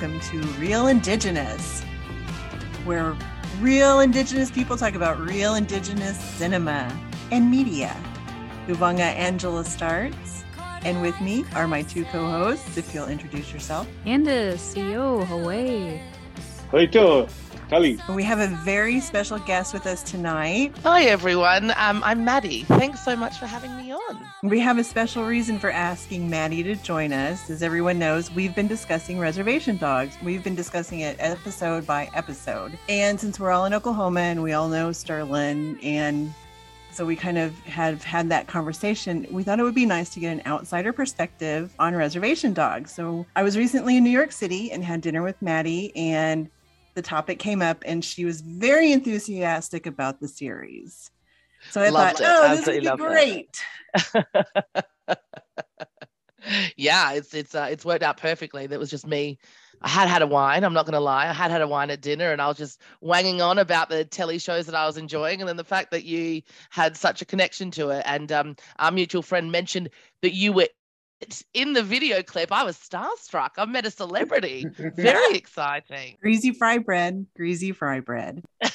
welcome to Real Indigenous, where real Indigenous people talk about real Indigenous cinema and media. Uvanga Angela starts, and with me are my two co hosts. If you'll introduce yourself. Candace, CEO, Hawaii. Hoito, Kali. We have a very special guest with us tonight. Hi, everyone. Um, I'm Maddi. Thanks so much for having me on. We have a special reason for asking Maddi to join us. As everyone knows, we've been discussing reservation dogs. We've been discussing it episode by episode. And since we're all in Oklahoma and we all know Sterling, and so we kind of have had that conversation, we thought it would be nice to get an outsider perspective on reservation dogs. So I was recently in New York City and had dinner with Maddi, and the topic came up, and she was very enthusiastic about the series. So I Loved thought, it. oh, this Absolutely would be great. yeah, it's it's uh, it's worked out perfectly. That was just me. I had had a wine. I'm not going to lie. I had had a wine at dinner, and I was just wanging on about the telly shows that I was enjoying, and then the fact that you had such a connection to it. And um, our mutual friend mentioned that you were in the video clip. I was starstruck. I met a celebrity. Very exciting. Greasy fry bread, greasy fry bread.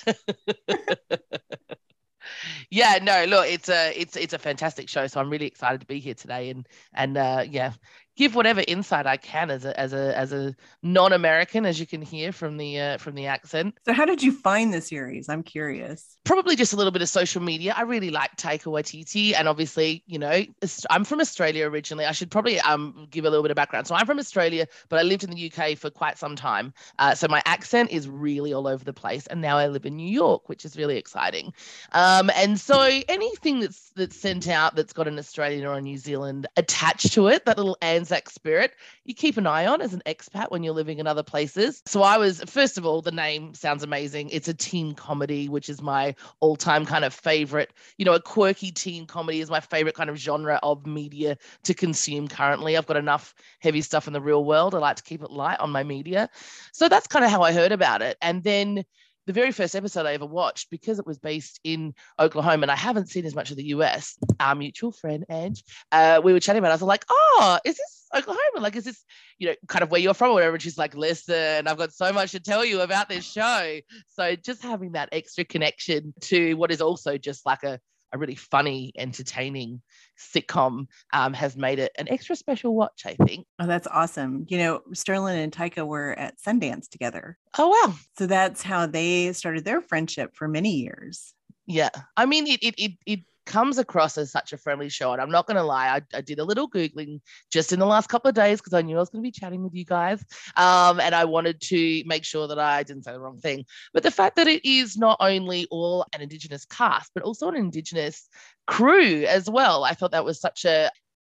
yeah no look it's a it's it's a fantastic show so i'm really excited to be here today and and uh yeah give whatever insight i can as a as a as a non-american as you can hear from the uh, from the accent. So, how did you find the series? I'm curious. probably just a little bit of social media. I really like taika waititi and obviously you know i'm from australia originally. I should probably um give a little bit of background. So i'm from australia but i lived in the uk for quite some time. Uh, so my accent is really all over the place and now i live in new york which is really exciting. Um, and so anything that's that's sent out that's got an Australian or a New Zealand attached to it, that little Anzac spirit, you keep an eye on as an expat when you're living in other places. So I was, first of all, the name sounds amazing. It's a teen comedy, which is my all-time kind of favorite. You know, a quirky teen comedy is my favorite kind of genre of media to consume currently. I've got enough heavy stuff in the real world. I like to keep it light on my media. So that's kind of how I heard about it. And then the very first episode I ever watched, because it was based in Oklahoma, and I haven't seen as much of the US, our mutual friend Ange, uh, we were chatting about it. I was like, oh, is this Oklahoma? Like, is this, you know, kind of where you're from or whatever? And she's like, listen, I've got so much to tell you about this show. So just having that extra connection to what is also just like a, a really funny, entertaining sitcom um, has made it an extra special watch, I think. Oh, that's awesome. You know, Sterling and Taika were at Sundance together. Oh, wow. So that's how they started their friendship for many years. Yeah. I mean, it, it, it, it comes across as such a friendly show. And I'm not going to lie, I, I did a little Googling just in the last couple of days because I knew I was going to be chatting with you guys. Um, and I wanted to make sure that I didn't say the wrong thing. But the fact that it is not only all an Indigenous cast, but also an Indigenous crew as well, I thought that was such a,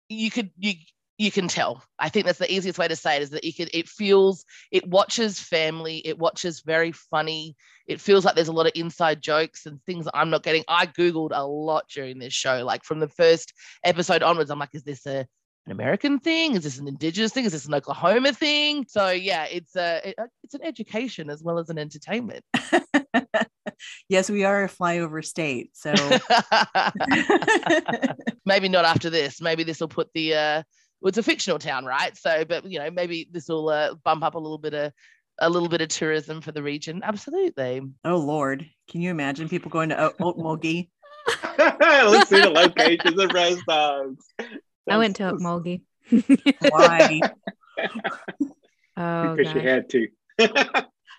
you could, you, you can tell. I think that's the easiest way to say it is that you could, it feels, it watches family, it watches very funny. It feels like there's a lot of inside jokes and things I'm not getting. I Googled a lot during this show, like from the first episode onwards. I'm like, is this a, an American thing? Is this an indigenous thing? Is this an Oklahoma thing? So yeah, it's a, it, it's an education as well as an entertainment. yes, we are a flyover state. So maybe not after this. Maybe this will put the, uh, well, it's a fictional town, right? So, but you know, maybe this will uh, bump up a little bit of a little bit of tourism for the region. Absolutely. oh Lord, can you imagine people going to O- Okmulgee? Let's see the locations of res dogs. I went to Okmulgee. Why? oh, because you had to.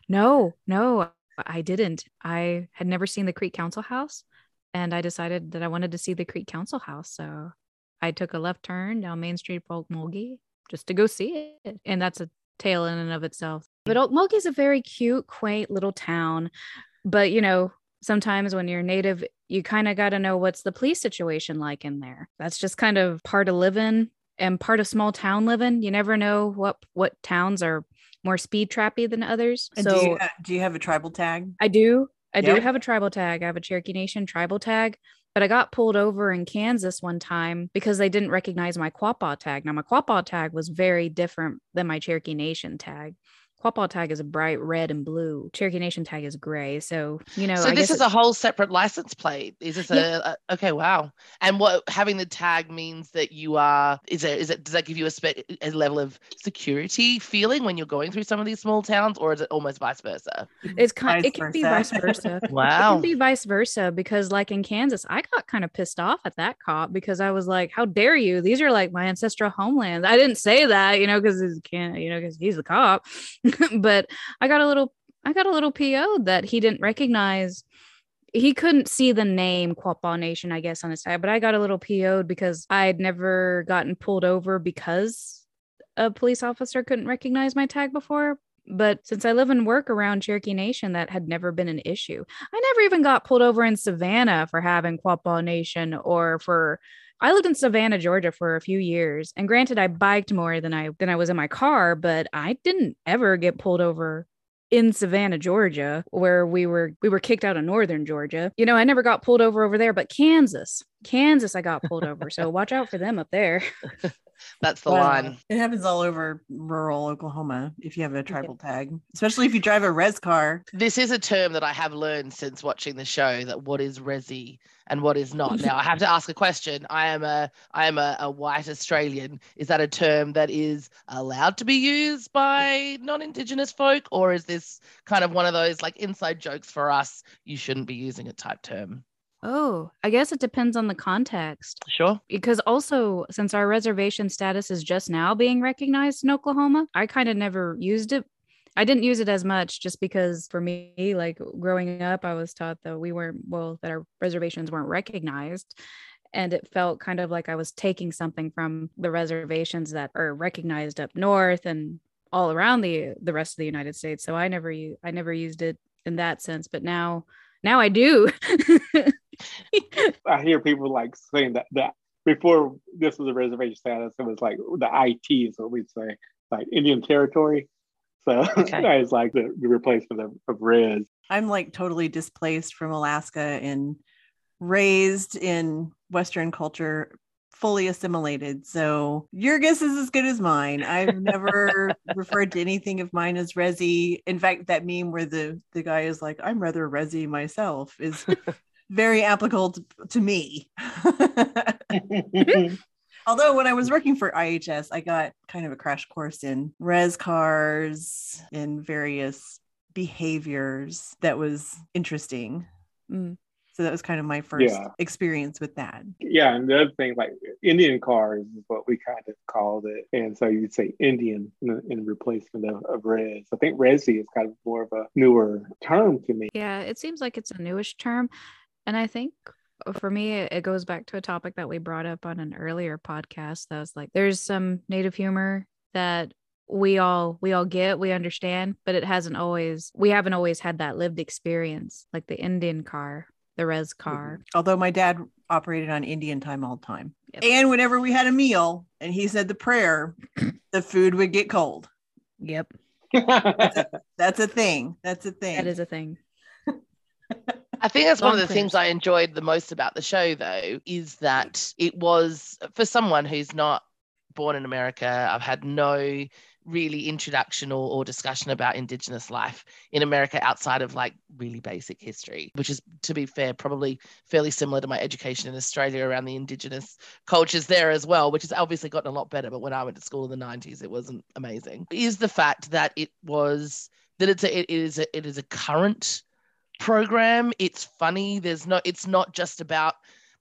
no, no, I didn't. I had never seen the Creek Council House, and I decided that I wanted to see the Creek Council House. So I took a left turn down Main Street for Okmulgee just to go see it, and that's a tale in and of itself. But Okmulgee is a very cute, quaint little town. But you know, sometimes when you're native, you kind of got to know what's the police situation like in there. That's just kind of part of living and part of small town living. You never know what what towns are more speed trappy than others. And so do you, do you have a tribal tag? I do. I do have a tribal tag. I have a Cherokee Nation tribal tag, but I got pulled over in Kansas one time because they didn't recognize my Quapaw tag. Now, my Quapaw tag was very different than my Cherokee Nation tag. Quapaw tag is a bright red and blue. Cherokee Nation tag is gray. So you know, so I this guess is a whole separate license plate. Is this Yeah. a, a okay? Wow. And what having the tag means that you are is it is it does that give you a, spe- a level of security feeling when you're going through some of these small towns, or is it almost vice versa? it's kind. Vice It can be vice versa. versa. It can be vice versa because, like in Kansas, I got kind of pissed off at that cop because I was like, "How dare you? These are like my ancestral homelands." I didn't say that, you know, because can you know because he's the cop, but I got a little, I got a little PO that he didn't recognize. He couldn't see the name Quapaw Nation, I guess, on his tag, but I got a little PO'd because I'd never gotten pulled over because a police officer couldn't recognize my tag before. But since I live and work around Cherokee Nation, that had never been an issue. I never even got pulled over in Savannah for having Quapaw Nation or for I lived in Savannah, Georgia for a few years. And granted, I biked more than I than I was in my car, but I didn't ever get pulled over in Savannah, Georgia, where we were we were kicked out of northern Georgia. You know, I never got pulled over over there, but Kansas, Kansas, I got pulled over. So watch out for them up there. That's the Wow. line. It happens all over rural Oklahoma if you have a tribal tag, especially if you drive a res car. This is a term that I have learned since watching the show that what is resi and what is not. Now I have to ask a question. I am a I am a, a white Australian. Is that a term that is allowed to be used by non-indigenous folk, or is this kind of one of those like inside jokes for us? You shouldn't be using it type term. Oh, I guess it depends on the context. Sure. because also since our reservation status is just now being recognized in Oklahoma, I kind of never used it. I didn't use it as much just because for me, like growing up, I was taught that we weren't, well, that our reservations weren't recognized. And it felt kind of like I was taking something from the reservations that are recognized up north and all around the the rest of the United States. So I never I never used it in that sense, but now now I do. I hear people like saying that that before this was a reservation status, it was like the IT is what we'd say, like Indian territory. So Okay. it's like the, the replacement of, of res. I'm like totally displaced from Alaska and raised in Western culture, fully assimilated. So your guess is as good as mine. I've never referred to anything of mine as resi. In fact, that meme where the the guy is like, "I'm rather resi myself," is very applicable to, to me. Although when I was working for IHS, I got kind of a crash course in res cars and various behaviors that was interesting. Mm. So that was kind of my first Yeah. experience with that. yeah, and the other thing, like Indian cars is what we kind of called it. And so you'd say Indian in, in replacement of, of res. I think resi is kind of more of a newer term to me. Yeah, it seems like it's a newish term. And I think for me, it it goes back to a topic that we brought up on an earlier podcast. That was like, there's some native humor that we all we all get we understand but it hasn't always we haven't always had that lived experience like the indian car the res mm-hmm. car Although my dad operated on Indian time all the time. Yep. And whenever we had a meal and he said the prayer, the food would get cold. yep That's a thing. That's a thing. that is a thing I think that's one of Long the things. I enjoyed the most about the show, though, is that it was for someone who's not born in America. I've had no really introduction or, or discussion about Indigenous life in America outside of like really basic history, which is, to be fair, probably fairly similar to my education in Australia around the Indigenous cultures there as well, which has obviously gotten a lot better. But when I went to school in the 90s, it wasn't amazing. Is the fact that it was that it's a, it is a, it is a current program. It's funny. There's no. It's not just about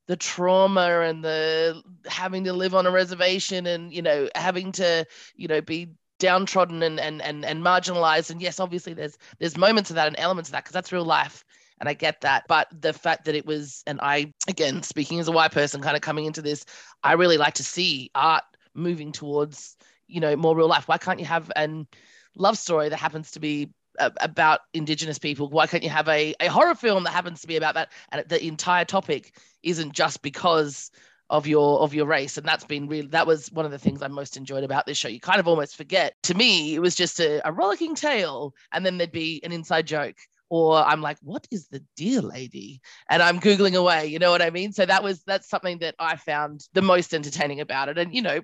the trauma and the having to live on a reservation and you know having to you know be downtrodden and and and, and marginalized. And yes, obviously there's there's moments of that and elements of that because that's real life. And I get that. But the fact that it was, and I, again, speaking as a white person, kind of coming into this, I really like to see art moving towards, you know, more real life. Why can't you have an love story that happens to be about indigenous people why can't you have a, a horror film that happens to be about that and the entire topic isn't just because of your of your race. And that's been really that was one of the things i most enjoyed about this show. You kind of almost forget. To me it was just a, a rollicking tale and then there'd be an inside joke or i'm like what is the deal lady? And i'm googling away you know what i mean? So that was that's something that i found the most entertaining about it. And you know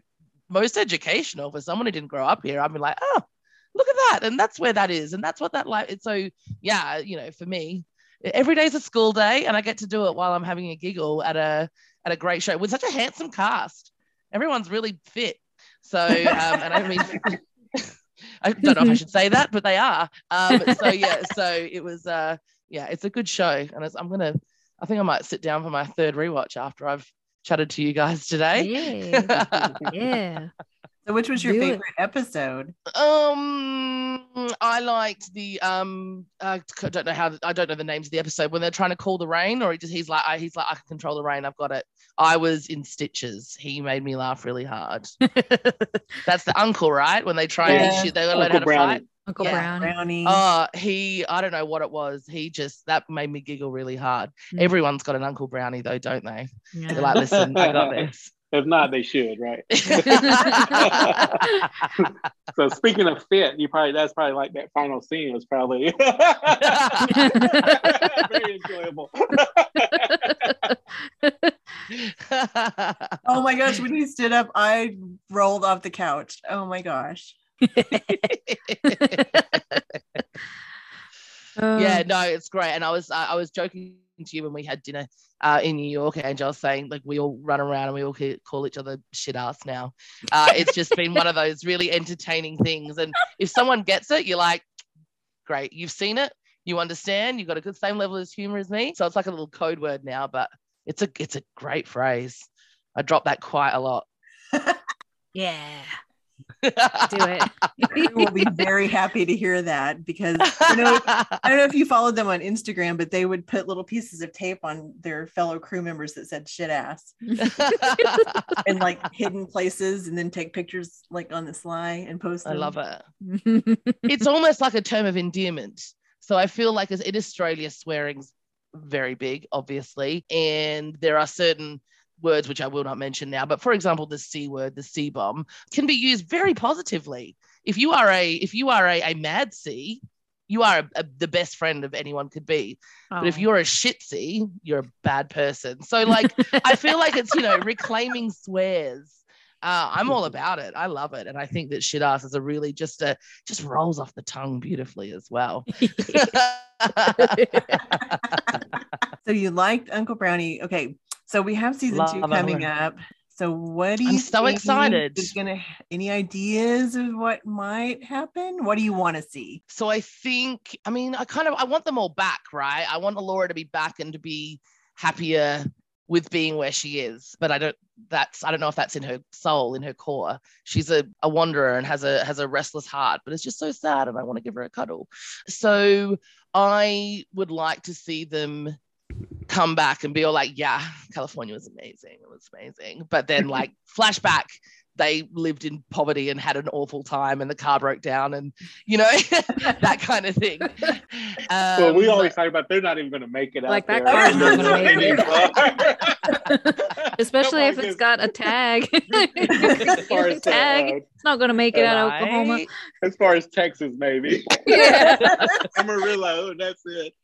most educational for someone who didn't grow up here been like oh look at that. And that's where that is. And that's what that like it's so yeah, you know, for me, every day's a school day and I get to do it while I'm having a giggle at a at a great show with such a handsome cast. Everyone's really fit. So um, and I mean I don't know if I should say that, but they are. Um, so yeah, so it was uh yeah, it's a good show. And I'm gonna I think I might sit down for my third rewatch after I've chatted to you guys today. Yeah. yeah. So, which was your Do it. favorite episode? Um, I liked the um. I don't know how. I don't know the names of the episode when they're trying to call the rain, or he just he's like I, he's like I can control the rain. I've got it. I was in stitches. He made me laugh really hard. That's the uncle, right? When they try Yeah. and shoot, they learn Uncle how to Brownie. fight. Uncle Yeah. Brown. Brownie. Oh, he. I don't know what it was. He just that made me giggle really hard. Mm. Everyone's got an Uncle Brownie though, don't they? Yeah. They're like, listen, I got this. If not, they should, right? So speaking of fit, you probably that's probably like that final scene was probably very enjoyable. Oh my gosh, when he stood up, I rolled off the couch. Oh my gosh. Yeah, no, it's great. And I was I was joking to you when we had dinner uh, in New York, Angel, was saying like we all run around and we all ca- call each other shit ass now. Uh, it's just been one of those really entertaining things. And if someone gets it, you're like, great, you've seen it, you understand, you've got a good same level of humor as me. So it's like a little code word now, but it's a it's a great phrase. I drop that quite a lot. Yeah. Do it. We will be very happy to hear that because you know I don't know if you followed them on Instagram, but they would put little pieces of tape on their fellow crew members that said shit ass in like hidden places and then take pictures like on the sly and post I them. love it. it's almost like a term of endearment. So I feel like as in Australia, swearing's very big, obviously, and there are certain words which I will not mention now. But for example, the C word, the C bomb, can be used very positively. If you are a if you are a, a mad C, you are a, a- the best friend of anyone could be. But if Oh. you're a shit C, you're a bad person. So like I feel like it's you know reclaiming swears. Uh, I'm all about it. I love it, and I think that shit ass is a really just a just rolls off the tongue beautifully as well. So you liked Uncle Brownie. Okay. So we have season two Love it. coming up. So what do you I'm so excited. Is gonna any ideas of what might happen? What do you want to see? so I think, I mean, I kind of I want them all back, right? I want Laura to be back and to be happier with being where she is. But I don't that's I don't know if that's in her soul, in her core. She's a, a wanderer and has a has a restless heart, but it's just so sad and I want to give her a cuddle. So I would like to see them come back and be all like, yeah, California was amazing. It was amazing. But then like flashback, they lived in poverty and had an awful time and the car broke down and you know that kind of thing. well, we Um, always talk about they're not even going to make it out. Like, out that there. car is not gonna make it. Especially if it's got a tag. as far as, tag. It's not gonna make it out of Oklahoma. as far as Texas, maybe Yeah. Amarillo. That's it.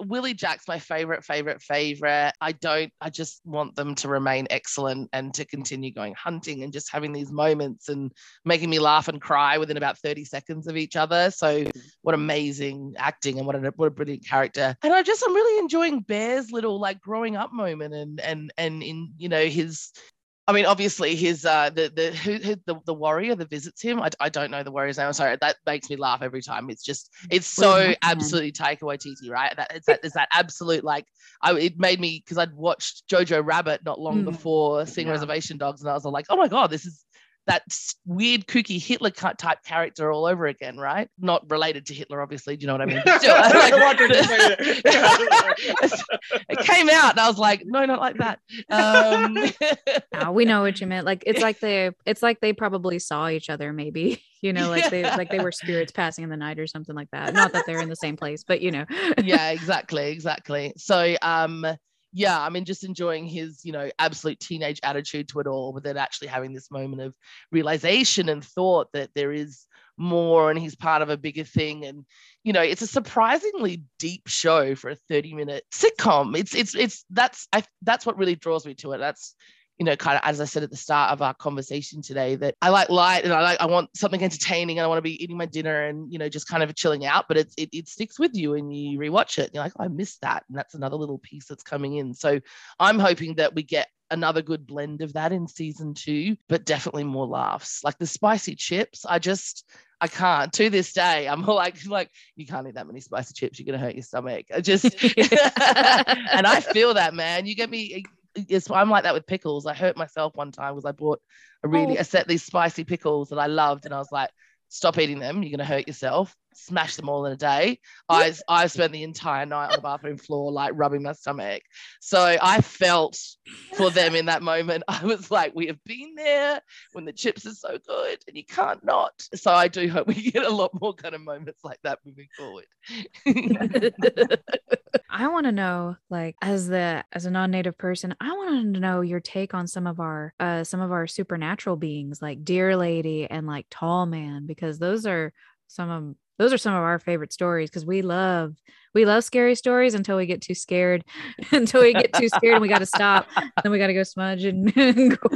Willie Jack's my favorite, favorite, favorite. I don't, I just want them to remain excellent and to continue going hunting and just having these moments and making me laugh and cry within about 30 seconds of each other. So, what amazing acting and what a, what a brilliant character. And I just, I'm really enjoying Bear's little like growing up moment and, and, and in, you know, his, I mean, obviously, his uh, the the who, who the, the warrior that visits him. I, I don't know the warrior's name. I'm sorry. That makes me laugh every time. It's just it's so William Hutton. absolutely Taika Waititi, right? That it's that it's that absolute like I it made me because I'd watched Jojo Rabbit not long Mm. before seeing Yeah. Reservation Dogs, and I was all like, oh my god, this is that weird kooky Hitler cut type character all over again, right? Not related to Hitler, obviously. Do you know what I mean? Still, like- I wanted to say that. it came out, and I was like, no, not like that. Um, No, we know what you meant. Like it's like they it's like they probably saw each other, maybe. You know, like they like they were spirits passing in the night or something like that. Not that they're in the same place, but you know. yeah, exactly, exactly. So um yeah, I mean, just enjoying his, you know, absolute teenage attitude to it all, but then actually having this moment of realization and thought that there is more and he's part of a bigger thing. And, you know, it's a surprisingly deep show for a 30 minute sitcom. It's it's it's that's I that's what really draws me to it. That's you know, kind of as I said at the start of our conversation today, that I like light and I like I want something entertaining and I want to be eating my dinner and you know just kind of chilling out. But it it, it sticks with you and you rewatch it. And you're like, oh, I missed that, and that's another little piece that's coming in. So I'm hoping that we get another good blend of that in season two, but definitely more laughs. Like the spicy chips, I just I can't. To this day, I'm like, like you can't eat that many spicy chips. You're gonna hurt your stomach. I just, and I feel that, man. You get me. It's, I'm like that with pickles. I hurt myself one time because I bought a really oh. a set these spicy pickles that I loved, and I was like, stop eating them. You're gonna hurt yourself smash them all in a day. I I spent the entire night on the bathroom floor like rubbing my stomach. So I felt for them in that moment. I was like, we have been there when the chips are so good and you can't not. So I do hope we get a lot more kind of moments like that moving forward. I want to know, like, as the as a non-native person, I want to know your take on some of our uh some of our supernatural beings, like Deer Lady and like Tall Man, because those are some of those are some of our favorite stories because we love we love scary stories until we get too scared until we get too scared and we got to stop then we got to go smudge and, and, go,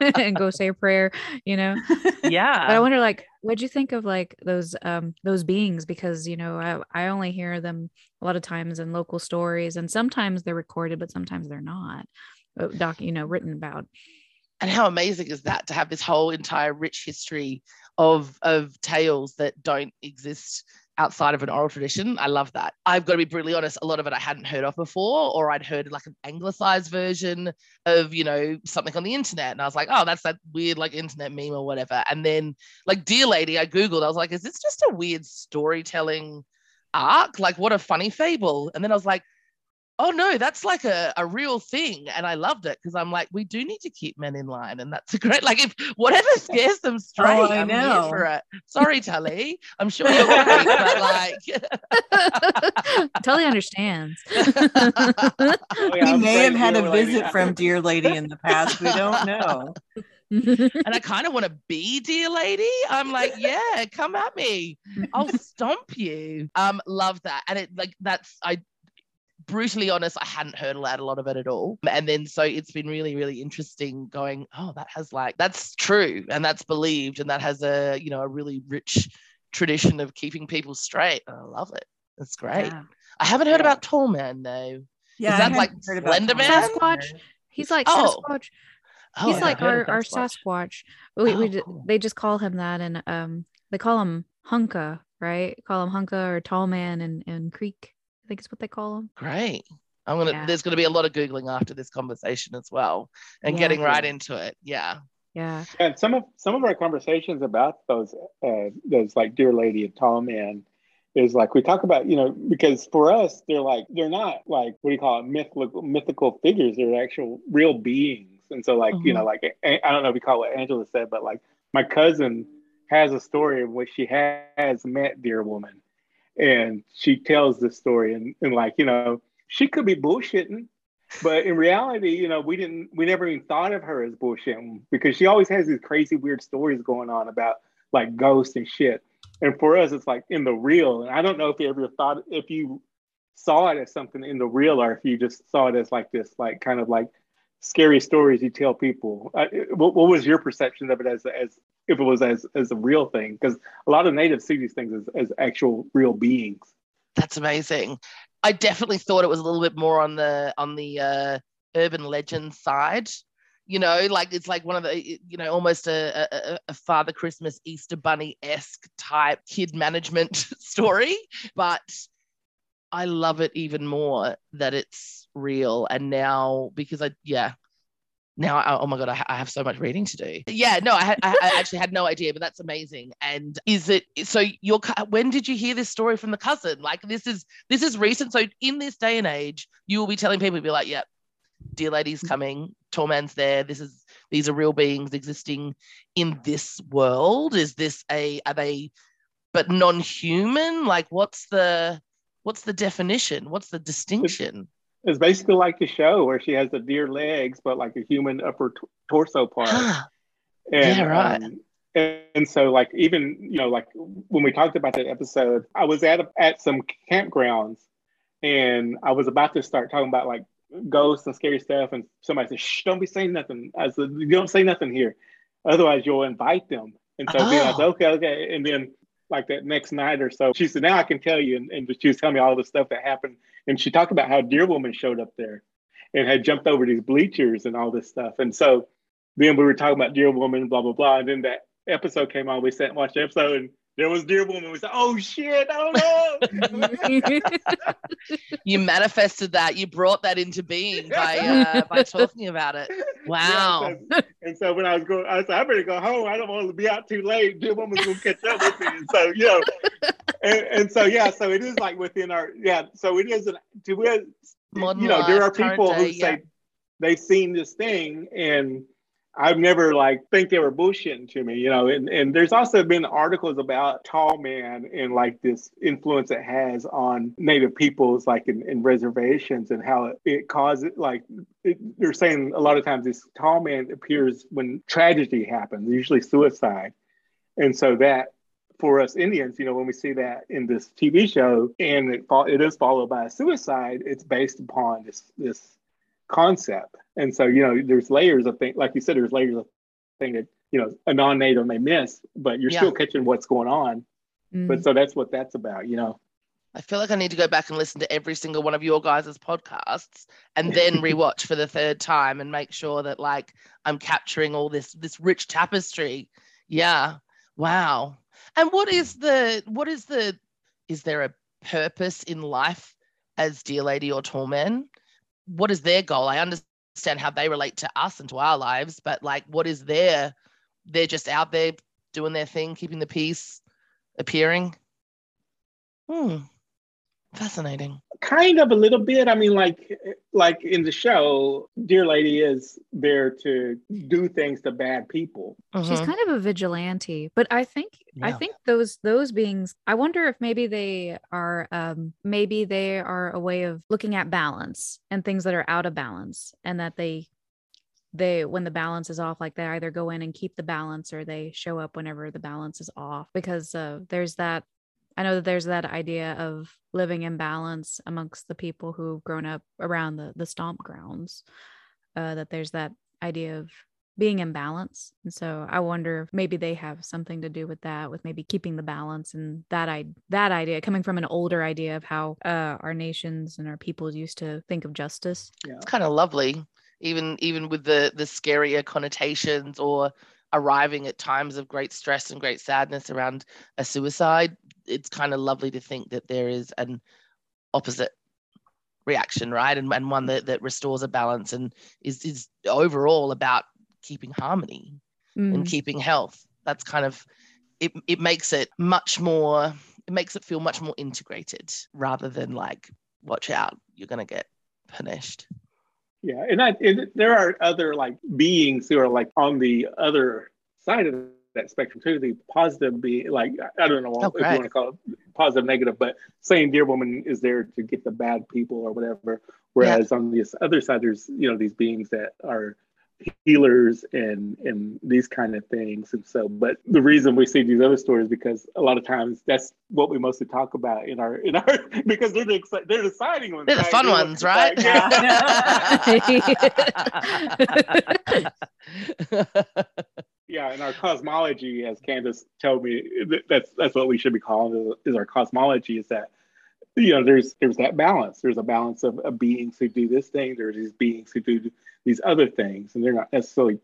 and go say a prayer you know? Yeah but i wonder like what'd you think of like those um those beings? Because you know I, I only hear them a lot of times in local stories and sometimes they're recorded but sometimes they're not uh, doc you know written about. And how amazing is that to have this whole entire rich history of of tales that don't exist outside of an oral tradition. I love that. I've got to be brutally honest, a lot of it I hadn't heard of before, or I'd heard like an anglicized version of, you know, something on the internet. And I was like, oh, that's that weird like internet meme or whatever. And then like Deer Lady, I Googled, I was like, is this just a weird storytelling arc? Like what a funny fable. And then I was like, oh no, that's like a, a real thing. And I loved it because I'm like, we do need to keep men in line. And that's a great, like, if whatever scares them straight, oh, I I'm know. here for it. Sorry, Tully. I'm sure you're great, but like, Tully understands. oh, yeah, we may have had a visit from Deer Lady in the past. We don't know. and I kind of want to be deer lady. I'm like, yeah, come at me. I'll stomp you. Um, love that. And it like that's I brutally honest, I hadn't heard a lot of it at all. And then so it's been really, really interesting going, oh, that has like, that's true and that's believed and that has a, you know, a really rich tradition of keeping people straight. I love it. That's great. Yeah. I haven't heard yeah. about Tall Man though. Yeah. Is that like Slender Man? Sasquatch. He's like oh. Sasquatch. Oh, He's like our, our Sasquatch. We, oh, we cool. they just call him that and um they call him Hunka, right? Call him Hunka or Tall Man and, and Creek. I think it's what they call them. Great. I'm gonna. Yeah. There's gonna be a lot of googling after this conversation as well, and yeah. getting right into it. Yeah. Yeah. And some of some of our conversations about those uh, those like deer Lady and Tall Man is like we talk about you know because for us they're like they're not like what do you call it mythical mythical figures they're actual real beings and so like mm-hmm. you know like I don't know if you call it Angela said but like my cousin has a story in which she has met deer Woman and she tells the story and, and like you know she could be bullshitting but in reality you know we didn't we never even thought of her as bullshitting because she always has these crazy weird stories going on about like ghosts and shit. And for us it's like in the real and i don't know if you ever thought if you saw it as something in the real or if you just saw it as like this like kind of like scary stories you tell people. Uh, what, what was your perception of it as as if it was as as a real thing because a lot of natives see these things as, as actual real beings. That's amazing. I definitely thought it was a little bit more on the on the uh, urban legend side. You know like it's like one of the you know almost a, a, a father christmas easter bunny-esque type kid management story but i love it even more that it's real. And now because i yeah now I, oh my god I, I, have so much reading to do. Yeah no I, I, actually had no idea but that's amazing. And is it so your when did you hear this story from the cousin? Like this is this is recent. So in this day and age you will be telling people be like yep deer lady's mm. coming. Tall man's there. This is these are real beings existing in this world. Is this a are they but non-human? Like what's the what's the definition? What's the distinction it's basically like the show where she has the deer legs, but like a human upper t- torso part. and, yeah, right. Um, and, and, so, like, even you know, like when we talked about that episode, I was at a, at some campgrounds, and I was about to start talking about like ghosts and scary stuff, and somebody says, "Shh, don't be saying nothing." I said, "You don't say nothing here, otherwise you'll invite them." And so then I said, Oh. "Okay, okay." And then like that next night or so, she said, "Now I can tell you," and, and she was telling me all the stuff that happened, and she talked about how Deer Woman showed up there and had jumped over these bleachers and all this stuff, and so then we were talking about Deer Woman, blah blah blah, and then that episode came on. We sat and watched the episode, and there was deer Woman. We said, "Oh shit! Oh no!" You manifested that. You brought that into being by uh, by talking about it. Wow. Yeah, so- and so when I was going, I said, I better go home. I don't want to be out too late. Deer woman's gonna catch up with me. And so, you know, and, and so yeah, so it is like within our yeah, so it is an do we Modern you know, there are people who yeah. say they've seen this thing and I've never like think they were bullshitting to me, you know, and, and there's also been articles about tall man and like this influence it has on native peoples like in, in reservations and how it, it causes like it, they're saying a lot of times this tall man appears when tragedy happens, usually suicide. And so that for us Indians, you know, when we see that in this TV show and it it is followed by a suicide, it's based upon this this concept. And so, you know, there's layers of things, like you said, there's layers of thing that, you know, a non-native may miss, but you're Yeah. still catching what's going on. Mm. But so that's what that's about, you know. I feel like I need to go back and listen to every single one of your guys' podcasts and then rewatch for the third time and make sure that like I'm capturing all this this rich tapestry. Yeah. Wow. And what is the what is the is there a purpose in life as Deer Lady or Tall Men? What is their goal? I understand how they relate to us and to our lives, but like what is their they're just out there doing their thing, keeping the peace, appearing. Hmm. Fascinating. kind of a little bit i mean like like in the show deer lady is there to do things to bad people She's Mhm. kind of a vigilante, but I think I think those those beings. I wonder if maybe they are um maybe they are a way of looking at balance and things that are out of balance, and that they they when the balance is off, like they either go in and keep the balance or they show up whenever the balance is off. Because uh, there's that. I know that there's that idea of living in balance amongst the people who've grown up around the the stomp grounds. Uh, that there's that idea of being in balance. And so I wonder if maybe they have something to do with that, with maybe keeping the balance and that I that idea coming from an older idea of how uh, our nations and our peoples used to think of justice. yeah It's kind of lovely, even even with the the scarier connotations or arriving at times of great stress and great sadness around a suicide. It's kind of lovely to think that there is an opposite reaction, right? And, and one that, that restores a balance and is is overall about keeping harmony. and Mm. keeping health. That's kind of it, it makes it much more it makes it feel much more integrated rather than like watch out you're going to get punished. Yeah and i and there are other like beings who are like on the other side of that spectrum too. The positive be like i don't know Oh, if you want to call it positive negative but saying deer woman is there to get the bad people or whatever. Whereas on this other side there's you know these beings that are healers and and these kind of things and so but the reason we see these other stories because a lot of times that's what we mostly talk about in our in our because they're the exci- they're the exciting ones They're the fun They're ones, right? yeah Yeah. and our cosmology as candace told me that's that's what we should be calling it, is our cosmology is that you know there's there's that balance. There's a balance of, of beings who do this thing. There's these beings who do these other things and they're not necessarily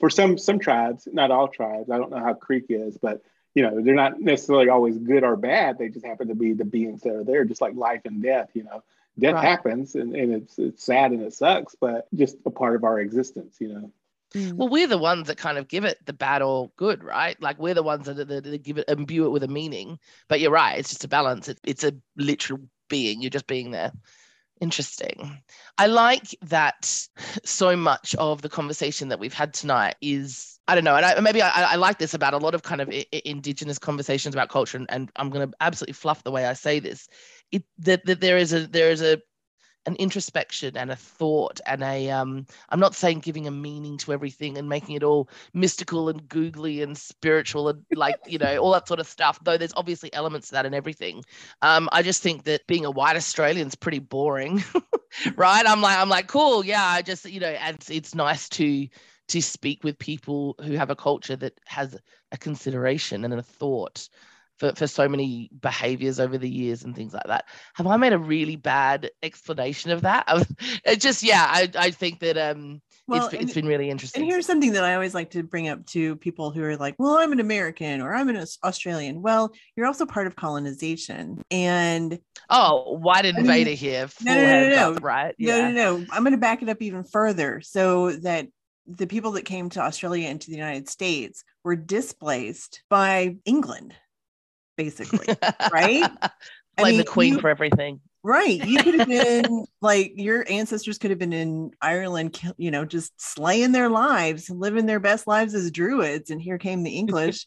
for some some tribes not all tribes i don't know how creek is but you know they're not necessarily always good or bad. They just happen to be the beings that are there just like life and death you know. Death Right. happens and, and it's it's sad and it sucks but just a part of our existence you know Mm. well, we're the ones that kind of give it the bad or good, right? Like we're the ones that, that, that give it imbue it with a meaning. But you're right, it's just a balance. It, it's a literal being. You're just being there. Interesting. I like that so much of the conversation that we've had tonight is I don't know, and I, maybe I, I like this about a lot of kind of I- indigenous conversations about culture, and, and I'm going to absolutely fluff the way I say this. It that, that there is a there is a an introspection and a thought and a um i'm not saying giving a meaning to everything and making it all mystical and googly and spiritual and like you know all that sort of stuff though there's obviously elements to that and everything. Um i just think that being a white australian's pretty boring right? I'm like i'm like cool yeah i just you know and it's, it's nice to to speak with people who have a culture that has a consideration and a thought for, for so many behaviors over the years and things like that. Have I made a really bad explanation of that? it just, yeah, I, I think that um, well, it's, it's been really interesting. And here's something that I always like to bring up to people who are like, well, I'm an American or I'm an Australian. Well, you're also part of colonization. And oh, white invader I mean, here. No, no, no, no, up, right? Yeah. No, no, no. I'm going to back it up even further so that the people that came to Australia and to the United States were displaced by England basically, right? Blame mean, the queen you, for everything. Right. You could have been like your ancestors could have been in Ireland, you know, just slaying their lives, living their best lives as druids. And here came the English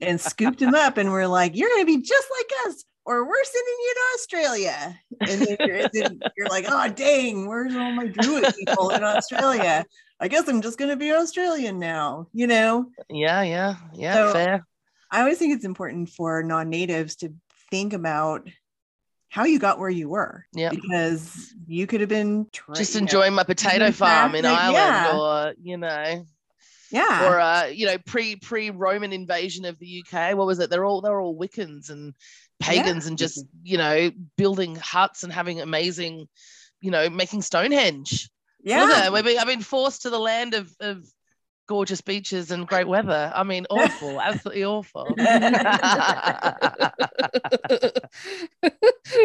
and scooped them up and we're like, you're going to be just like us, or we're sending you to Australia. And then you're, then you're like, oh, dang, where's all my druid people in Australia? I guess I'm just going to be Australian now, you know? Yeah, yeah, yeah, so, fair. I always think it's important for non-natives to think about how you got where you were. Yeah. Because you could have been tra- just enjoying my potato farm in Ireland yeah. or, you know. Yeah. Or uh, you know, pre pre Roman invasion of the UK. What was it? They're all they're all Wiccans and pagans yeah. and just, you know, building huts and having amazing, you know, making Stonehenge. Yeah. I've been, I've been forced to the land of, of gorgeous beaches and great weather. I mean, awful, absolutely awful.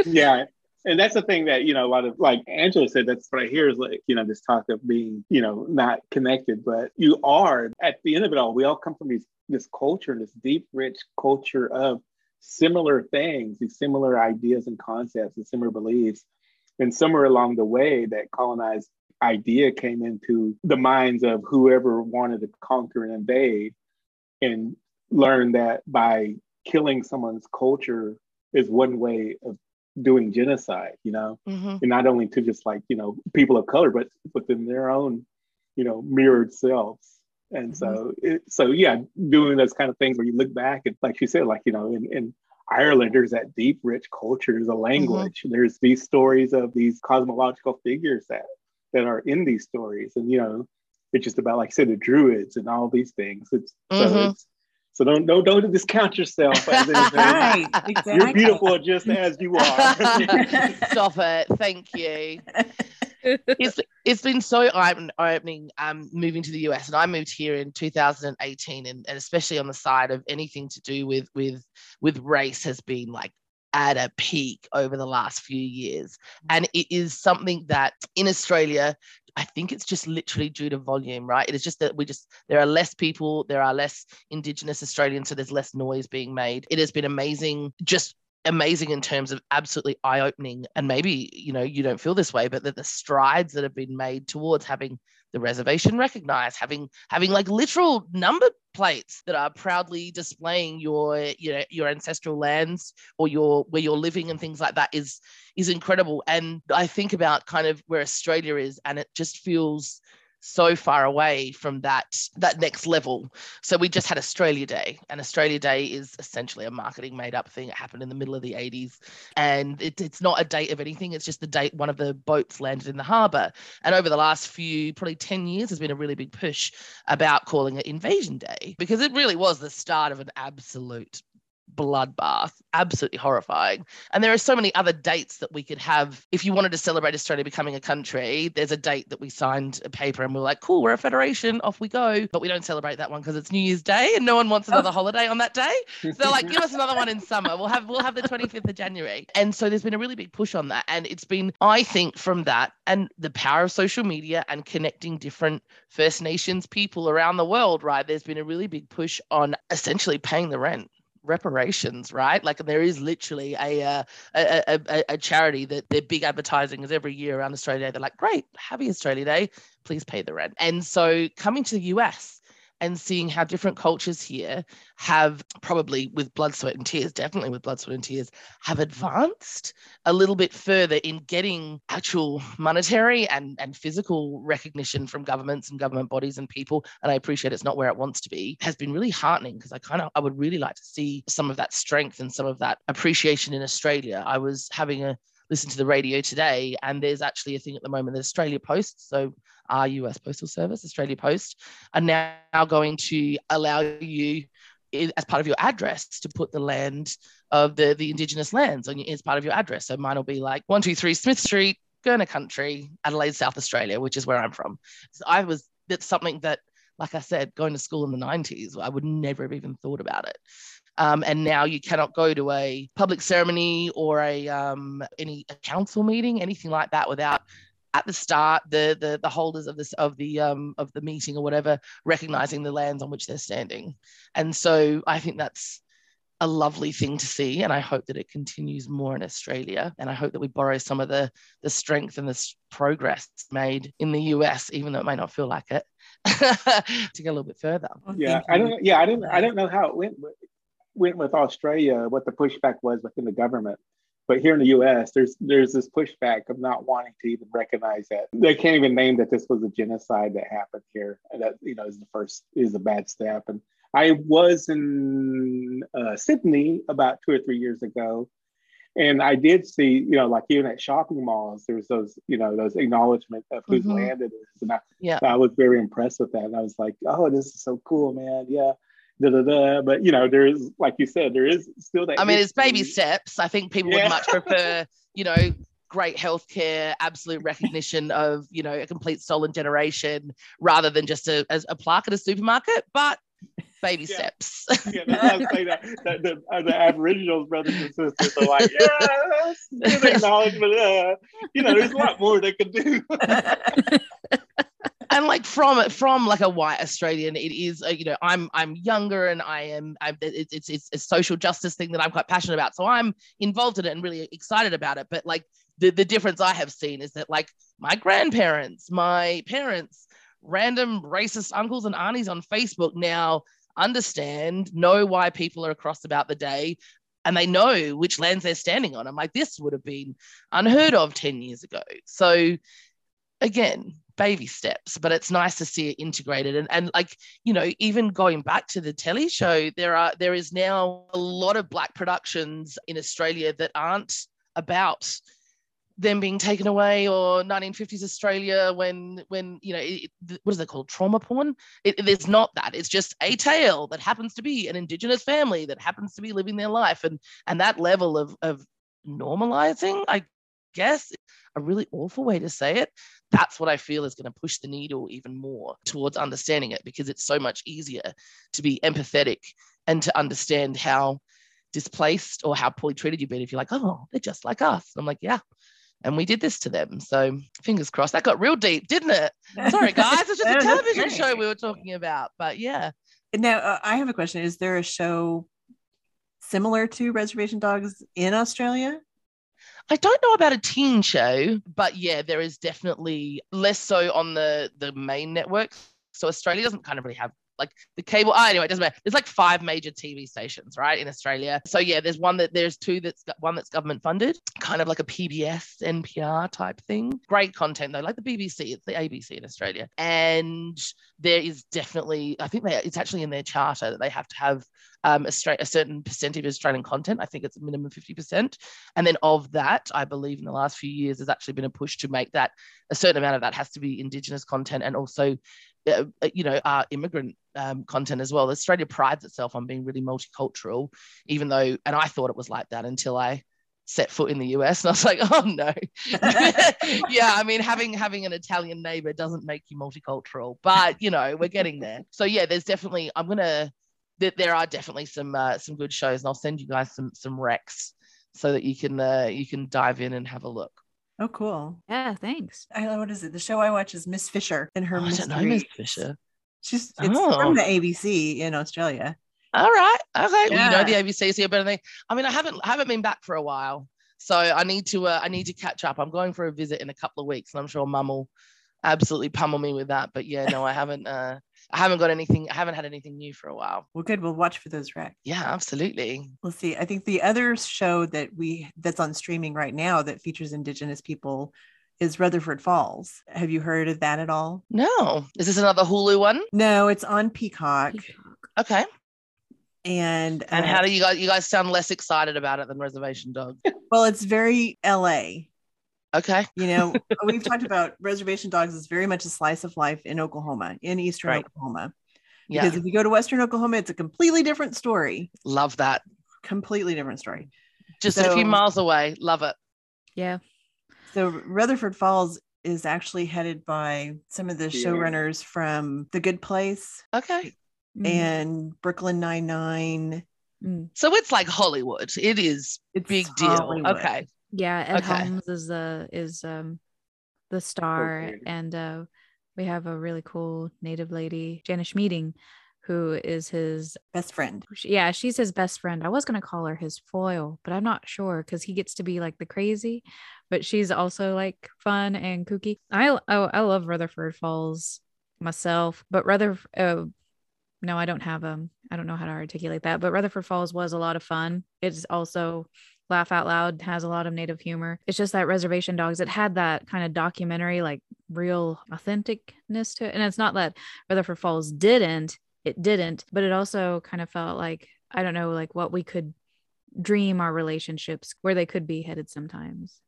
yeah. And that's the thing that, you know, a lot of like Angela said, that's what I hear is like, you know, this talk of being, you know, not connected, but you are at the end of it all, we all come from these this culture, this deep, rich culture of similar things, these similar ideas and concepts and similar beliefs. And somewhere along the way that colonized idea came into the minds of whoever wanted to conquer and invade and learned that by killing someone's culture is one way of doing genocide you know mm-hmm. and not only to just like you know people of color but within their own you know mirrored selves and mm-hmm. so it, so yeah doing those kind of things where you look back and like you said like you know in, in Ireland, there's that deep, rich culture, there's a language, mm-hmm. there's these stories of these cosmological figures that that are in these stories. And, you know, it's just about, like I said, the druids and all these things. It's, mm-hmm. so, it's so don't, don't, don't discount yourself. right, exactly. You're beautiful just as you are. Stop it. Thank you. it's it's been so eye opening um, moving to the US, and I moved here in 2018, and, and especially on the side of anything to do with with with race has been like at a peak over the last few years. Mm. And it is something that in Australia, I think it's just literally due to volume, right? It is just that we just, there are less people, there are less Indigenous Australians, so there's less noise being made. It has been amazing, just amazing in terms of absolutely eye opening. And maybe, you know, you don't feel this way, but that the strides that have been made towards having the reservation recognized, having having like literal number plates that are proudly displaying your you know your ancestral lands or your where you're living and things like that is is incredible. And I think about kind of where Australia is, and it just feels so far away from that that next level. So we just had Australia Day, and Australia Day is essentially a marketing made up thing. It happened in the middle of the 80s, and it, it's not a date of anything. It's just the date one of the boats landed in the harbour. And over the last few, probably 10 years, has been a really big push about calling it Invasion Day because it really was the start of an absolute bloodbath, absolutely horrifying. And there are so many other dates that we could have. If you wanted to celebrate Australia becoming a country, there's a date that we signed a paper and we are like, cool, we're a federation, off we go. But we don't celebrate that one because it's New Year's Day and no one wants another oh. holiday on that day. So they're like, give us another one in summer. We'll have we'll have the 25th of January. And so there's been a really big push on that. And it's been, I think, from that and the power of social media and connecting different First Nations people around the world, right? There's been a really big push on essentially paying the rent reparations, right? Like there is literally a, uh, a, a, a charity that their big advertising is every year around Australia Day. They're like, great, happy Australia Day, please pay the rent. And so coming to the US and seeing how different cultures here have probably with blood, sweat, and tears, definitely with blood, sweat, and tears, have advanced a little bit further in getting actual monetary and, and physical recognition from governments and government bodies and people. And I appreciate it's not where it wants to be, has been really heartening because I kind of I would really like to see some of that strength and some of that appreciation in Australia. I was having a listen to the radio today, and there's actually a thing at the moment that Australia Post, so our US Postal Service, Australia Post, are now going to allow you as part of your address to put the land of the the indigenous lands on as part of your address. So mine will be like one two three Smith Street, Kaurna Country, Adelaide, South Australia, which is where I'm from. So I was that's something that, like I said, going to school in the 90s, I would never have even thought about it. Um, and now you cannot go to a public ceremony or a um, any a council meeting, anything like that, without at the start the the, the holders of this of the um, of the meeting or whatever recognizing the lands on which they're standing. And so I think that's a lovely thing to see and i hope that it continues more in australia and i hope that we borrow some of the the strength and the progress made in the us even though it may not feel like it to go a little bit further yeah i don't yeah i don't i don't know how it went went with Australia, what the pushback was within the government. But here in the U.S., there's there's this pushback of not wanting to even recognize that they can't even name that this was a genocide that happened here. That you know is the first is a bad step. And I was in uh, Sydney about two or three years ago, and I did see you know like even at shopping malls, there's those you know those acknowledgement of whose mm-hmm. land it is, and I, yeah. I was very impressed with that. And I was like, oh, this is so cool, man. Yeah da, da, da. But you know, there is, like you said, there is still that. I mean, it's baby steps. I think people yeah. would much prefer, you know, great healthcare, absolute recognition of, you know, a complete stolen generation rather than just a, a plaque at a supermarket. But baby yeah. steps. yeah, I say that, that the, uh, the Aboriginals brothers and sisters are like, yeah, good acknowledgement. Uh, you know, there's a lot more they could do and like from from like a white Australian, it is uh, you know I'm I'm younger and I am I'm, it's, it's a social justice thing that I'm quite passionate about, so I'm involved in it and really excited about it. But like the the difference I have seen is that like my grandparents, my parents, random racist uncles and aunties on Facebook now understand, know why people are across about the day, and they know which lands they're standing on. I'm like, this would have been unheard of 10 years ago. So again, baby steps, but it's nice to see it integrated. And, and like, you know, even going back to the telly show, there are there is now a lot of black productions in Australia that aren't about them being taken away or 1950s Australia when when you know it, what is it called? Trauma porn? It, it's not that. It's just a tale that happens to be an indigenous family that happens to be living their life. And and that level of of normalizing I guess a really awful way to say it, that's what I feel is going to push the needle even more towards understanding it because it's so much easier to be empathetic and to understand how displaced or how poorly treated you've been if you're like, oh, they're just like us. And I'm like, yeah. And we did this to them. So fingers crossed. That got real deep, didn't it? Sorry, guys. It's just a television show we were talking about. But yeah. Now, uh, I have a question. Is there a show similar to Reservation Dogs in Australia? I don't know about a teen show, but yeah, there is definitely less so on the the main network. So Australia doesn't kind of really have like the cable. Oh, anyway, it doesn't matter. There's like five major TV stations, right, in Australia. So yeah, there's one that there's two that's got one that's government funded, kind of like a PBS, NPR type thing. Great content though, like the BBC, it's the ABC in Australia, and there is definitely, I think they, it's actually in their charter that they have to have um, a, a certain percentage of Australian content. I think it's a minimum 50%. And then of that, I believe in the last few years, there's actually been a push to make that a certain amount of that has to be Indigenous content and also uh, uh, you know, our immigrant um, content as well. Australia prides itself on being really multicultural, even though, and I thought it was like that until I set foot in the US, and I was like, oh no, yeah. I mean, having having an Italian neighbor doesn't make you multicultural, but you know, we're getting there. So yeah, there's definitely. I'm gonna. There, there are definitely some uh, some good shows, and I'll send you guys some some recs so that you can uh, you can dive in and have a look. Oh, cool. Yeah, thanks. I what is it? The show I watch is Miss Fisher and her. Oh, I don't know Miss Fisher. She's it's oh. from the ABC in Australia. All right. Okay. Yeah. Well, you know the ABC, so you're better than. I mean, I haven't haven't been back for a while, so I need to uh, I need to catch up. I'm going for a visit in a couple of weeks, and I'm sure Mum will absolutely pummel me with that. But yeah, no, I haven't. Uh, I haven't got anything. I haven't had anything new for a while. Well, good. We'll watch for those recs. Yeah, absolutely. We'll see. I think the other show that we that's on streaming right now that features Indigenous people is Rutherford Falls. Have you heard of that at all? No. Is this another Hulu one? No, it's on Peacock. Okay. And And uh, how do you guys? You guys sound less excited about it than Reservation Dogs. well, it's very LA. Okay. You know, we've talked about Reservation Dogs is very much a slice of life in Oklahoma, in Eastern Right. Oklahoma. Yeah. Because if you go to Western Oklahoma, it's a completely different story. Love that. Completely different story. Just a few miles away. Love it. Yeah. So Rutherford Falls is actually headed by some of the Yeah. showrunners from The Good Place Okay. Mm, and Brooklyn Nine Nine. mm. So it's like Hollywood. It is It's big deal. Hollywood. Okay. Yeah, Ed Okay. Helms is the is um the star, Co-creator. and uh, we have a really cool native lady, Jana Schmieding, who is his Best friend. yeah, she's his best friend. I was gonna call her his foil, but I'm not sure because he gets to be like the crazy, but she's also like fun and kooky. I oh, I love Rutherford Falls myself, but rather uh, no, I don't have um I don't know how to articulate that, but Rutherford Falls was a lot of fun. It's also laugh out loud has a lot of native humor. It's just that Reservation Dogs it had that kind of documentary like real authenticness to it, and it's not that Rutherford Falls didn't it didn't but it also kind of felt like i don't know like what we could dream our relationships where they could be headed sometimes.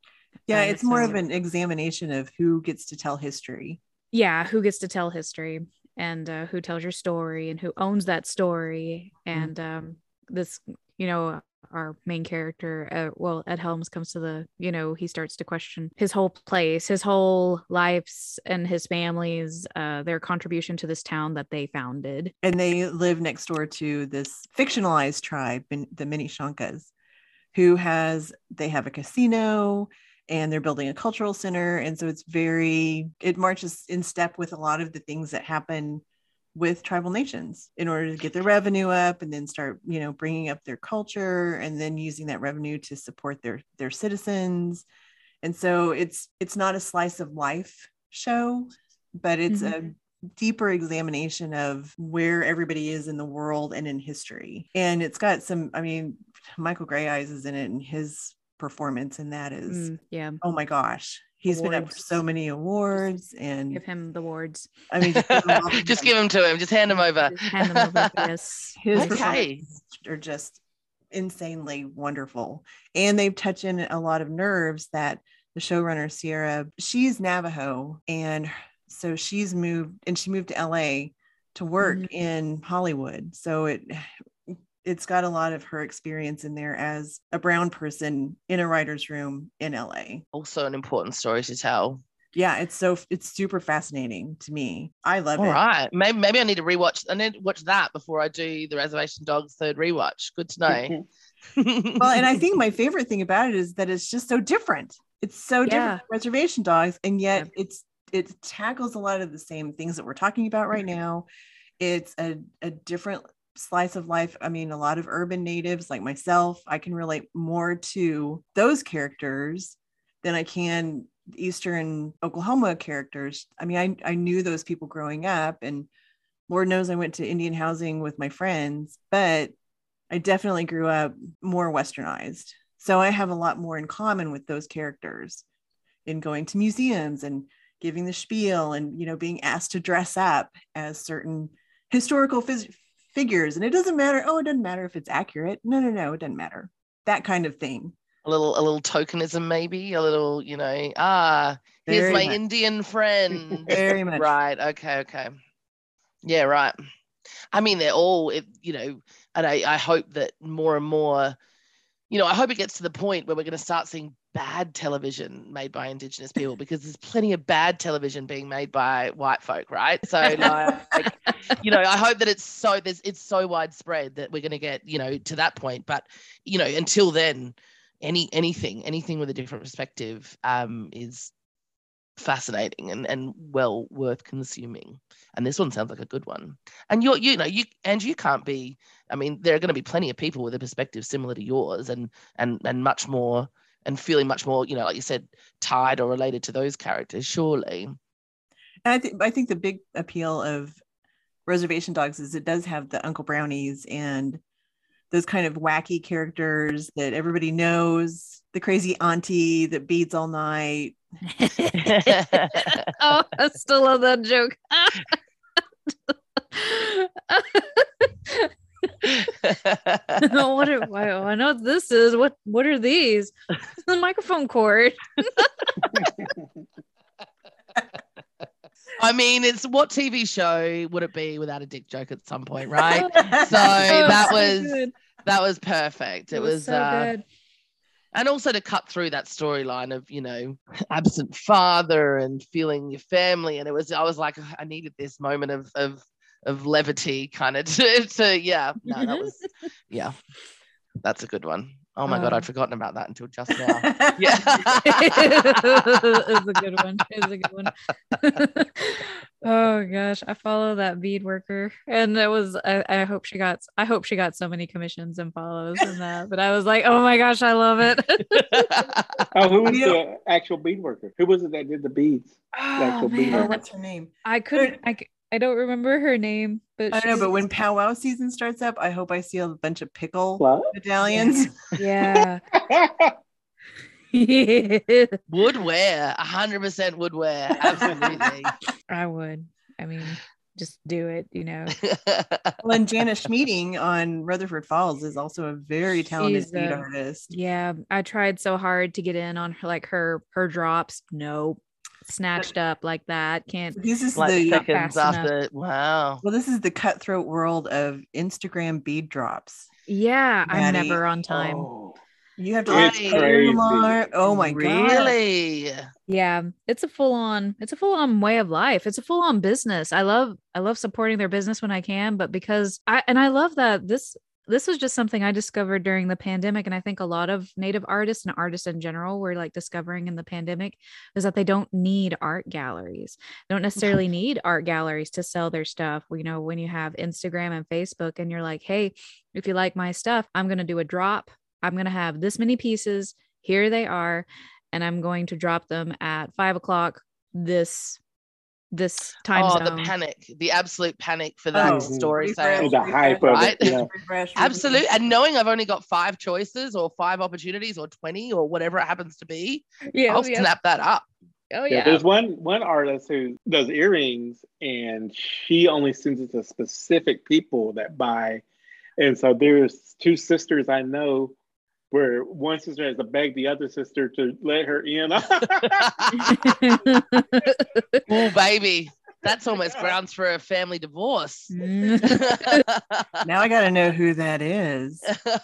Yeah, it's more of an examination of who gets to tell history. yeah who gets to tell history and uh, who tells your story and who owns that story. And um this you know our main character uh, well ed helms comes to the you know he starts to question his whole place his whole lives and his family's uh their contribution to this town that they founded And they live next door to this fictionalized tribe, the Minishonkas, who has they have a casino and they're building a cultural center. And so it's very it marches in step with a lot of the things that happen with tribal nations in order to get their revenue up and then start you know bringing up their culture and then using that revenue to support their their citizens. And so it's it's not a slice of life show but it's a deeper examination of where everybody is in the world and in history. And it's got some i mean Michael Greyeyes is in it and his performance and that is Mm, yeah. Oh my gosh he's been up for so many awards and give him the awards. i mean just give him Just give him to him. Just hand him over. Hand them over yes his Okay. are just insanely wonderful and they touch in a lot of nerves that the showrunner sierra she's navajo and so she's moved and she moved to la to work Mhm. in hollywood so it it's got a lot of her experience in there as a brown person in a writer's room in la Also, an important story to tell. yeah it's so it's super fascinating to me i love All it right. Maybe maybe I need to rewatch. I need to watch that before I do the Reservation Dogs third rewatch. Good to know. well and i think my favorite thing about it is that it's just so different it's so different Yeah. from reservation dogs and yet Yeah. it's it tackles a lot of the same things that we're talking about right now it's a, a different slice of life i mean a lot of urban natives like myself i can relate more to those characters than i can eastern oklahoma characters i mean i, I knew those people growing up and lord knows i went to indian housing with my friends but I definitely grew up more westernized. So I have a lot more in common with those characters in going to museums and giving the spiel and you know being asked to dress up as certain historical phys- figures and it doesn't matter oh it doesn't matter if it's accurate no no no it doesn't matter that kind of thing a little a little tokenism, maybe a little, you know, ah, here's Very my much. Indian friend. very much right. Okay. Okay. Yeah. Right. I mean, they're all, it, you know, and I, I hope that more and more, you know, I hope it gets to the point where we're going to start seeing bad television made by Indigenous people because there's plenty of bad television being made by white folk, right? So, like, you know, I hope that it's so there's it's so widespread that we're going to get, you know, to that point. But, you know, until then, any anything anything with a different perspective um, is fascinating and, and well worth consuming. And this one sounds like a good one. And you're you know you and you can't be i mean there are going to be plenty of people with a perspective similar to yours and and and much more and feeling much more you know like you said tied or related to those characters surely. And I think I think the big appeal of reservation dogs is it does have the Uncle Brownies and those kind of wacky characters that everybody knows, the crazy auntie that beads all night. oh, I still love that joke. what are, why, I know what this is. What what are these? The microphone cord. I mean, it's what TV show would it be without a dick joke at some point, right? so that was good. that was perfect. It, It was was, so uh, good. And also to cut through that storyline of you know absent father and feeling your family, and it was I was like I needed this moment of of of levity, kind of to, to yeah, no, that was yeah, that's a good one. Oh my god, Um, I'd forgotten about that until just now. Yeah. it's a good one. It's a good one. oh gosh, I follow that bead worker, and it was. I, I hope she got. I hope she got so many commissions and follows and that. But I was like, oh my gosh, I love it. Oh, who was You the actual bead worker? Who was it that did the beads? oh actual bead oh, man, what's her name? I couldn't. I, c- I don't remember her name, but I don't know, but when powwow season starts up, I hope I see a bunch of pickle What? medallions. yeah. would wear, hundred percent would wear, absolutely. I would. I mean, just do it. You know. Well, and Jana Schmieding on Rutherford Falls is also a very talented She's bead a- artist. Yeah, I tried so hard to get in on her like her her drops. Nope. Snatched up like that. Can't This is like the uh, seconds fast enough. after. Wow. well, this is the cutthroat world of Instagram bead drops. yeah, I'm never on time. Oh. You have to It's crazy. alarm. Oh my god! Really? Yeah, it's a full on it's a full on way of life. It's a full on business. I love I love supporting their business when I can, but because I and I love that this this was just something I discovered during the pandemic and I think a lot of native artists and artists in general were like discovering in the pandemic is that they don't need art galleries. They don't necessarily need art galleries to sell their stuff. You know, when you have Instagram and Facebook and you're like, "Hey, if you like my stuff, I'm going to do a drop. I'm going to have this many pieces. Here they are and I'm going to drop them at five o'clock this this time oh, zone. the panic, the absolute panic for that Oh, story refresh, sale. The hype of Right? it. Yeah. Refresh, Absolutely. And knowing I've only got five choices or five opportunities or 20 or whatever it happens to be, yeah, I'll oh, yeah. snap that up. Oh Yeah, yeah. there's one one artist who does earrings, and she only sends it to specific people that buy. And so there's two sisters I know where one sister has to beg the other sister to let her in. Oh, baby. That's almost grounds for a family divorce. Mm. Now I got to know who that is.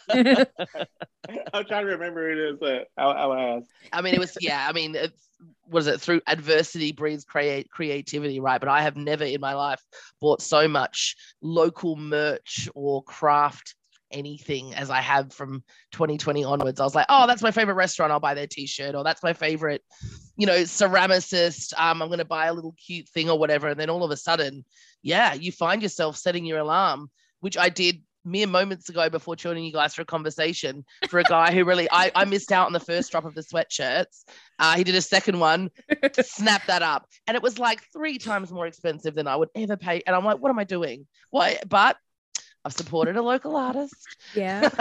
I'm trying to remember who it is. Uh, I'll, I'll ask. I mean, it was, yeah, I mean, it's, what is it? Through adversity breeds create creativity, right? But I have never in my life bought so much local merch or craft anything as I have from 2020 onwards. I was like, oh, that's my favorite restaurant. I'll buy their t-shirt, or that's my favorite, you know, ceramicist. Um, I'm going to buy a little cute thing or whatever. And then all of a sudden, yeah, you find yourself setting your alarm, which I did mere moments ago before joining you guys for a conversation for a guy who really I, I missed out on the first drop of the sweatshirts. Uh, he did a second one, snap that up. And it was like three times more expensive than I would ever pay. And I'm like, what am I doing? Why? But I've supported a local artist. yeah.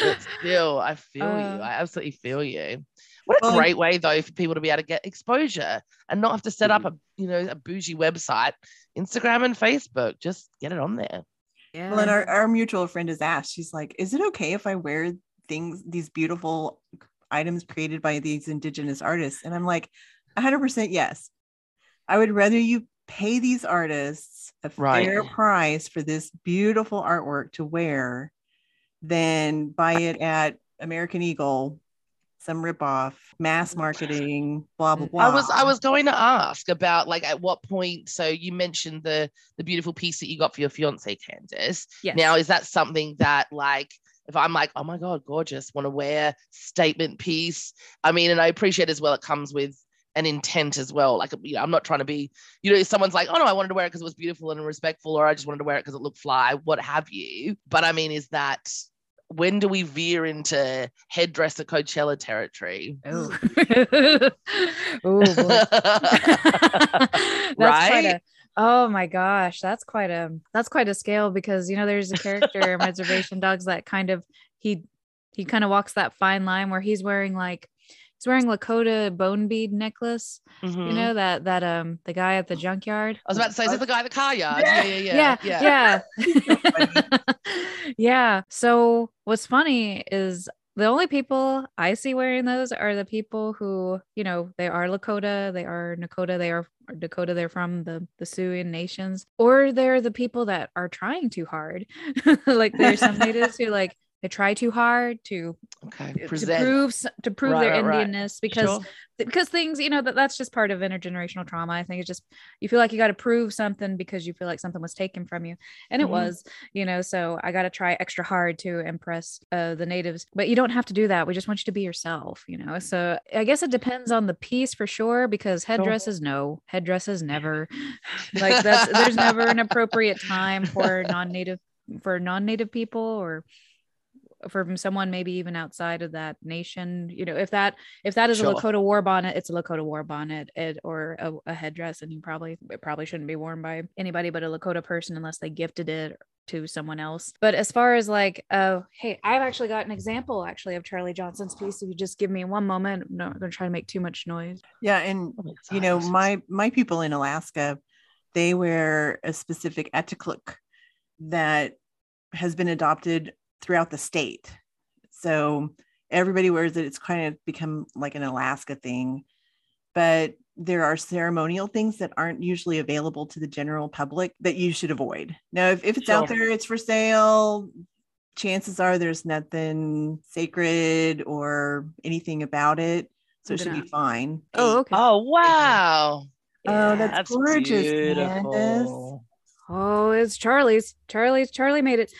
but still, I feel Uh, you. I absolutely feel you. What a Well- great way though for people to be able to get exposure and not have to set up a you know a bougie website, Instagram and Facebook. Just get it on there. Yeah. Well, and our, our mutual friend has asked, she's like, is it okay if I wear things, these beautiful items created by these indigenous artists? And I'm like, 100% yes. I would rather you pay these artists a Right. fair price for this beautiful artwork to wear than buy it at American Eagle, some ripoff, mass marketing, blah, blah, blah. I was I was going to ask about like at what point. So you mentioned the the beautiful piece that you got for your fiance, Candace. yes. Now is that something that like if I'm like, oh my god, gorgeous, want to wear statement piece? I mean, and I appreciate as well it comes with an intent as well. Like, you know, I'm not trying to be, you know, if someone's like, oh no, I wanted to wear it because it was beautiful and respectful, or I just wanted to wear it because it looked fly, what have you. But I mean, is that when do we veer into headdress at Coachella territory? Oh, Right? oh my gosh that's quite a that's quite a scale because you know there's a character in reservation dogs that kind of he he kind of walks that fine line where he's wearing like he's wearing lakota bone bead necklace you Mhm. know that that um the guy at the junkyard I was about to say, is it the guy at the car yard? Yeah, yeah, yeah. yeah yeah yeah so what's funny is the only people I see wearing those are the people who, you know, they are Lakota, they are Nakota, they are or Dakota, they're from the the Sioux nations, or they're the people that are trying too hard. like there's some natives who like they try too hard to Okay, to prove to prove Right, their right, right. Indianness because Sure. because things you know that that's just part of intergenerational trauma i think. It's just you feel like you got to prove something because you feel like something was taken from you. And it Mhm. was you know so i got to try extra hard to impress uh, the natives. But you don't have to do that. We just want you to be yourself you know? So i guess it depends on the piece for sure because headdresses no. Headdresses never. Like that's there's never an appropriate time for non-native for non-native people or from someone maybe even outside of that nation you know if that if that is Sure. a lakota war bonnet it's a lakota war bonnet it, or a, a headdress and you probably it probably shouldn't be worn by anybody but a lakota person unless they gifted it to someone else. But as far as like uh hey i've actually got an example actually of charlie johnson's piece. If you just give me one moment i'm not going to try to make too much noise. Yeah, and I'm you know my my people in Alaska, they wear a specific etiquette that has been adopted throughout the state. So everybody wears it. It's kind of become like an Alaska thing, but there are ceremonial things that aren't usually available to the general public that you should avoid. Now, if, if it's out there, it's for sale. Chances are there's nothing sacred or anything about it. So it should be fine. oh okay Oh wow, Oh, that's that's gorgeous, beautiful. Oh, it's Charlie's. Charlie's Charlie made it.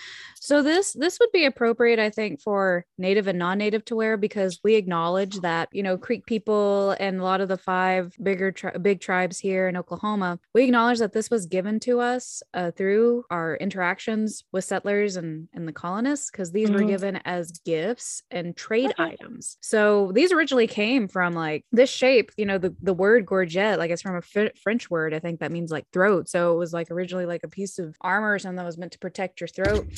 So this this would be appropriate, I think, for native and non-native to wear because we acknowledge that you know Creek people and a lot of the five bigger tri- big tribes here in Oklahoma. We acknowledge that this was given to us uh, through our interactions with settlers and and the colonists because these were Mhm. given as gifts and trade Okay. items. So these originally came from like this shape. You know, the the word gorget, like it's from a French word, I think that means like throat. So it was like originally like a piece of armor or something that was meant to protect your throat.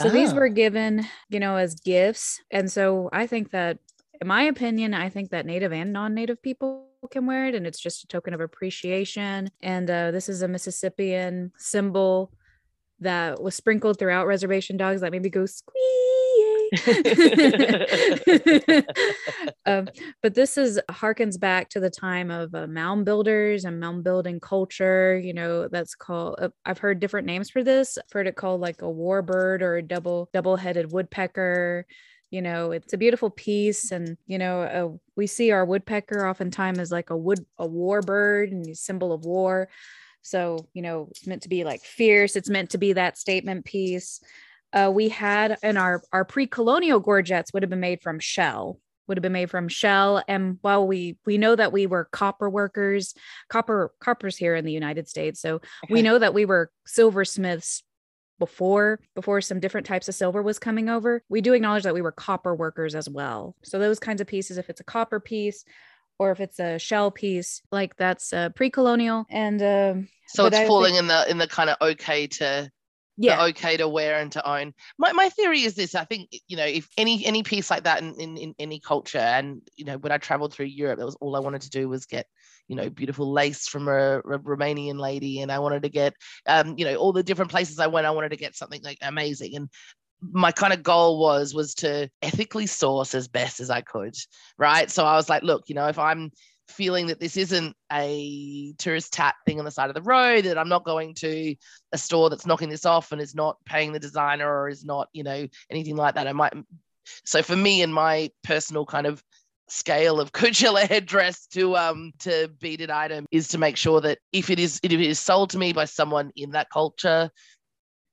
So these Ah. were given, you know, as gifts. And so I think that, in my opinion, I think that native and non native people can wear it. And it's just a token of appreciation. And uh, this is a Mississippian symbol that was sprinkled throughout reservation dogs that maybe go squee. um, but this is harkens back to the time of uh, mound builders and mound building culture. You know, that's called. Uh, I've heard different names for this. I've heard it called like a warbird or a double double-headed woodpecker. You know, it's a beautiful piece, and you know, uh, we see our woodpecker oftentimes as like a wood a warbird and a symbol of war. So you know, it's meant to be like fierce. It's meant to be that statement piece. Uh, we had in our our pre-colonial gorgets would have been made from shell would have been made from shell. And while we we know that we were copper workers copper coppers here in the united states. So we know that we were silversmiths before before some different types of silver was coming over. We do acknowledge that we were copper workers as well. So those kinds of pieces if it's a copper piece or if it's a shell piece like that's uh, pre-colonial. And um So it's I think- falling in the in the kind of okay to yeah okay to wear and to own. My, my theory is this: I think you know if any any piece like that in, in in any culture, and you know when I traveled through Europe, that was all I wanted to do was get you know beautiful lace from a, a Romanian lady, and I wanted to get um you know all the different places I went, I wanted to get something like amazing and. My kind of goal was was to ethically source as best as I could, right? So I was like, look, you know, if I'm feeling that this isn't a tourist tat thing on the side of the road, that I'm not going to a store that's knocking this off and is not paying the designer or is not, you know, anything like that. I might. So for me and my personal kind of scale of Coachella headdress to um to beaded item is to make sure that if it is if it is sold to me by someone in that culture,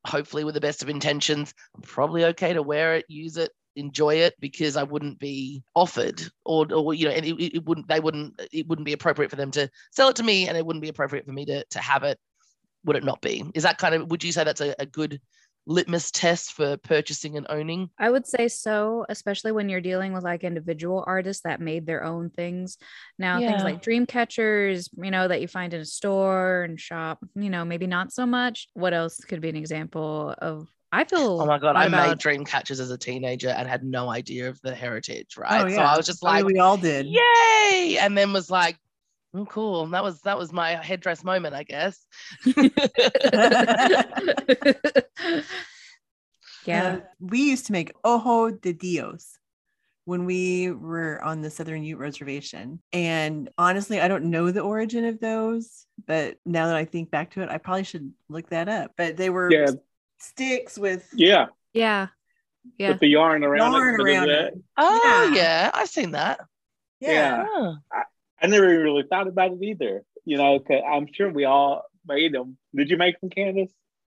hopefully with the best of intentions, I'm probably okay to wear it, use it, enjoy it because I wouldn't be offered or, or you know, and it, it wouldn't they wouldn't it wouldn't be appropriate for them to sell it to me and it wouldn't be appropriate for me to to have it would it not be? Is that kind of would you say that's a, a good litmus test for purchasing and owning? I would say so, especially when you're dealing with like individual artists that made their own things. Now, things like dream catchers, you know, that you find in a store and shop, you know, maybe not so much. What else could be an example of? I feel. Oh my god, what I made about- dream catchers as a teenager and had no idea of the heritage, right? Oh, yeah. So. I was just I mean, like, we all did. yay! And then was like, oh, cool. That was that was my headdress moment, I guess. yeah. Uh, we used to make ojo de dios when we were on the Southern Ute Reservation. And honestly, I don't know the origin of those, but now that I think back to it, I probably should look that up. But they were Yeah. Sticks with Yeah, yeah. Yeah. with the yarn around yarn it. around it. Oh Yeah. yeah, I've seen that. Yeah. Yeah. Oh. I never really thought about it either. You know, 'cause I'm sure we all made them. Did you make them, Candace?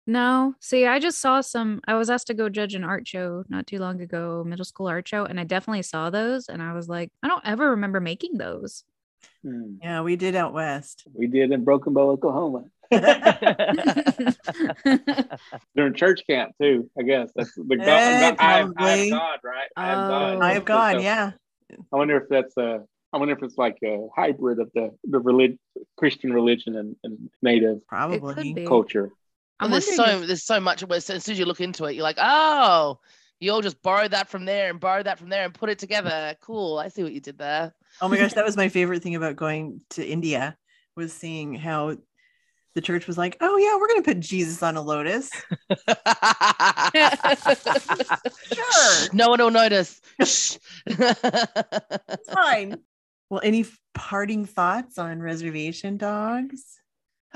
No, see, I just saw some. I was asked to go judge an art show not too long ago, middle school art show, and I definitely saw those. And I was like, I don't ever remember making those. Hmm. Yeah, we did out west. We did in Broken Bow, Oklahoma. During church camp too, I guess. That's the God, God- I, have, I probably. have God, right? I have Oh. God. I have God, So- yeah. I wonder if that's a. I wonder if it's like a hybrid of the the relig- Christian religion and, and native Probably. culture. And there's so if- there's so much of it. As soon as you look into it, you're like, oh, you all just borrowed that from there and borrowed that from there and put it together. Cool. I see what you did there. Oh my gosh, that was my favorite thing about going to India was seeing how the church was like, "Oh yeah, we're going to put Jesus on a lotus." Sure. No one will notice. It's fine. Well, any parting thoughts on reservation dogs?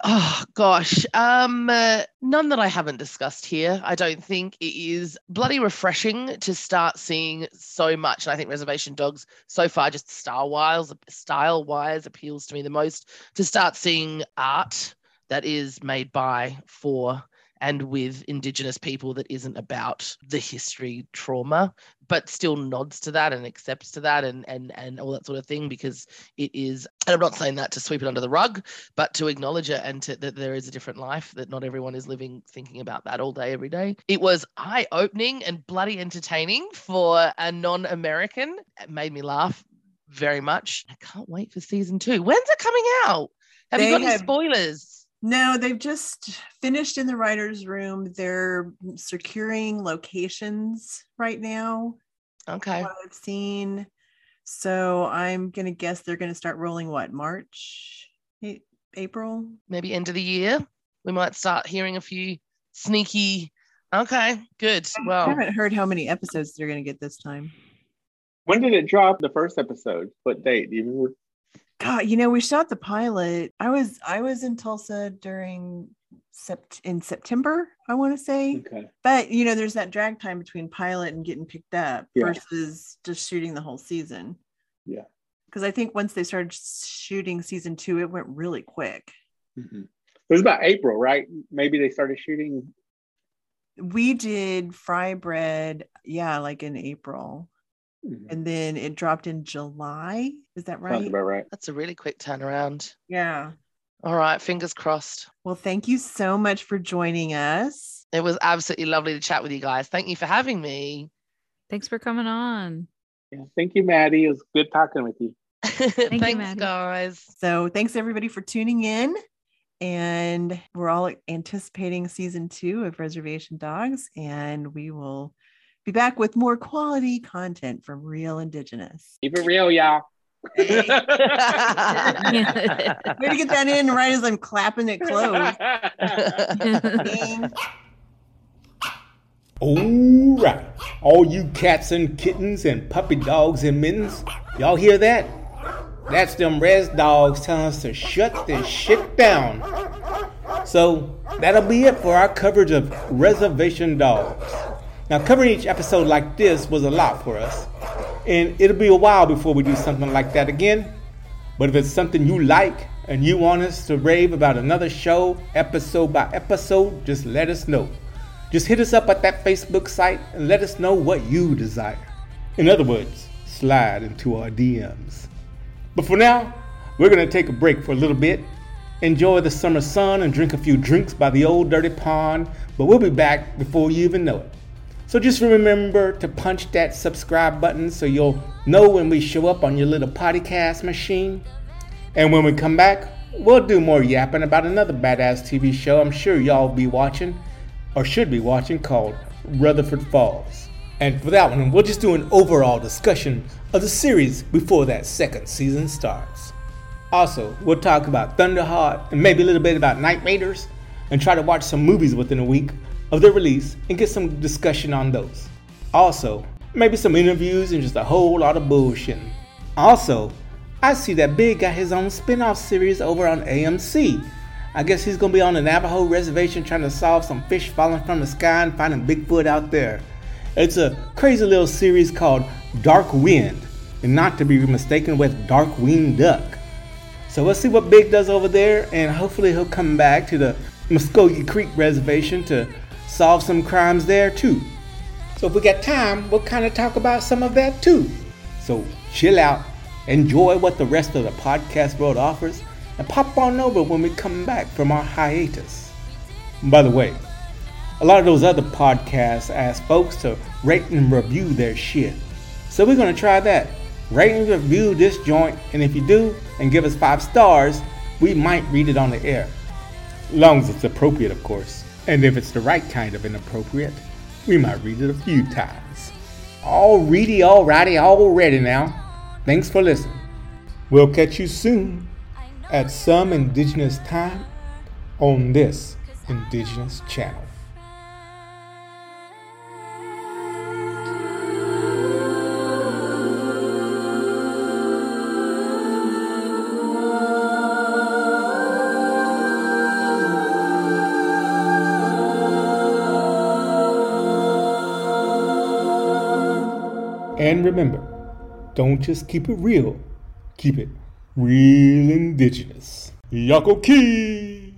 Oh gosh, um, uh, none that I haven't discussed here. I don't think it is bloody refreshing to start seeing so much. And I think Reservation Dogs so far, just style wise, style wise, appeals to me the most. To start seeing art that is made by, for, and with Indigenous people that isn't about the history trauma, but still nods to that and accepts to that and and and all that sort of thing because it is. And I'm not saying that to sweep it under the rug, but to acknowledge it and to, that there is a different life that not everyone is living thinking about that all day every day. It was eye-opening and bloody entertaining for a non-american. It made me laugh very much. I can't wait for season two. When's it coming out? Have They you got any have- spoilers No, they've just finished in the writers' room. They're securing locations right now. okay What I've seen. So I'm gonna guess they're gonna start rolling what March, A- April. maybe end of the year we might start hearing a few sneaky okay good Well, I haven't heard how many episodes they're gonna get this time. When did it drop? The first episode. What date? Do you remember? God, you know, we shot the pilot. I was I was in Tulsa during sept in September, I want to say. Okay. But you know, there's that drag time between pilot and getting picked up Yeah. versus just shooting the whole season. Yeah. Because I think once they started shooting season two, it went really quick. Mhm. It was about April, right? Maybe they started shooting. We did fry bread, yeah, like in April. Mhm. And then it dropped in July. Is that Sounds right? about right. that's a really quick turnaround Yeah. all right fingers crossed Well, thank you so much for joining us. it was absolutely lovely to chat with you guys thank you for having me Thanks for coming on. Yeah. Thank you, Maddi. It was good talking with you. you, Thanks, Maddi. guys. So thanks everybody for tuning in. And we're all anticipating season two of Reservation Dogs. And we will be back with more quality content from Real Indigenous. Keep it real, y'all. Way to get that in right as I'm clapping it close. Ding. All right, all you cats and kittens and puppy dogs and mittens, y'all hear that? That's them res dogs telling us to shut this shit down. So that'll be it for our coverage of Reservation Dogs. Now, covering each episode like this was a lot for us, and it'll be a while before we do something like that again. But if it's something you like and you want us to rave about another show, episode by episode, just let us know. Just hit us up at that Facebook site and let us know what you desire. In other words, slide into our DMs. But for now, we're going to take a break for a little bit. enjoy the summer sun, and drink a few drinks by the old dirty pond. But we'll be back before you even know it. So just remember to punch that subscribe button so you'll know when we show up on your little podcast machine. And when we come back, we'll do more yapping about another badass TV show I'm sure y'all be watching, or should be watching, called Rutherford Falls. And for that one, we'll just do an overall discussion of the series before that second season starts. Also, we'll talk about Thunderheart and maybe a little bit about Night Raiders and try to watch some movies within a week of their release and get some discussion on those. Also, maybe some interviews and just a whole lot of bullshit. Also, I see that Big got his own spin off series over on AMC. I guess he's gonna be on the Navajo reservation trying to solve some fish falling from the sky and finding Bigfoot out there. It's a crazy little series called Dark Wind, and not to be mistaken with Darkwing Duck. So let's see what Big does over there, and hopefully he'll come back to the Muskogee Creek Reservation to solve some crimes there too. So if we got time, we'll kind of talk about some of that too. So chill out, enjoy what the rest of the podcast world offers, and pop on over when we come back from our hiatus. By the way, a lot of those other podcasts ask folks to rate and review their shit. So we're gonna try that. Rate and review this joint, and if you do and give us five stars, we might read it on the air. Long as it's appropriate, of course. And if it's the right kind of inappropriate, we might read it a few times. All ready, all righty, all ready now. Thanks for listening. We'll catch you soon at some indigenous time on this indigenous channel. Remember, don't just keep it real, keep it real indigenous. Yakoke!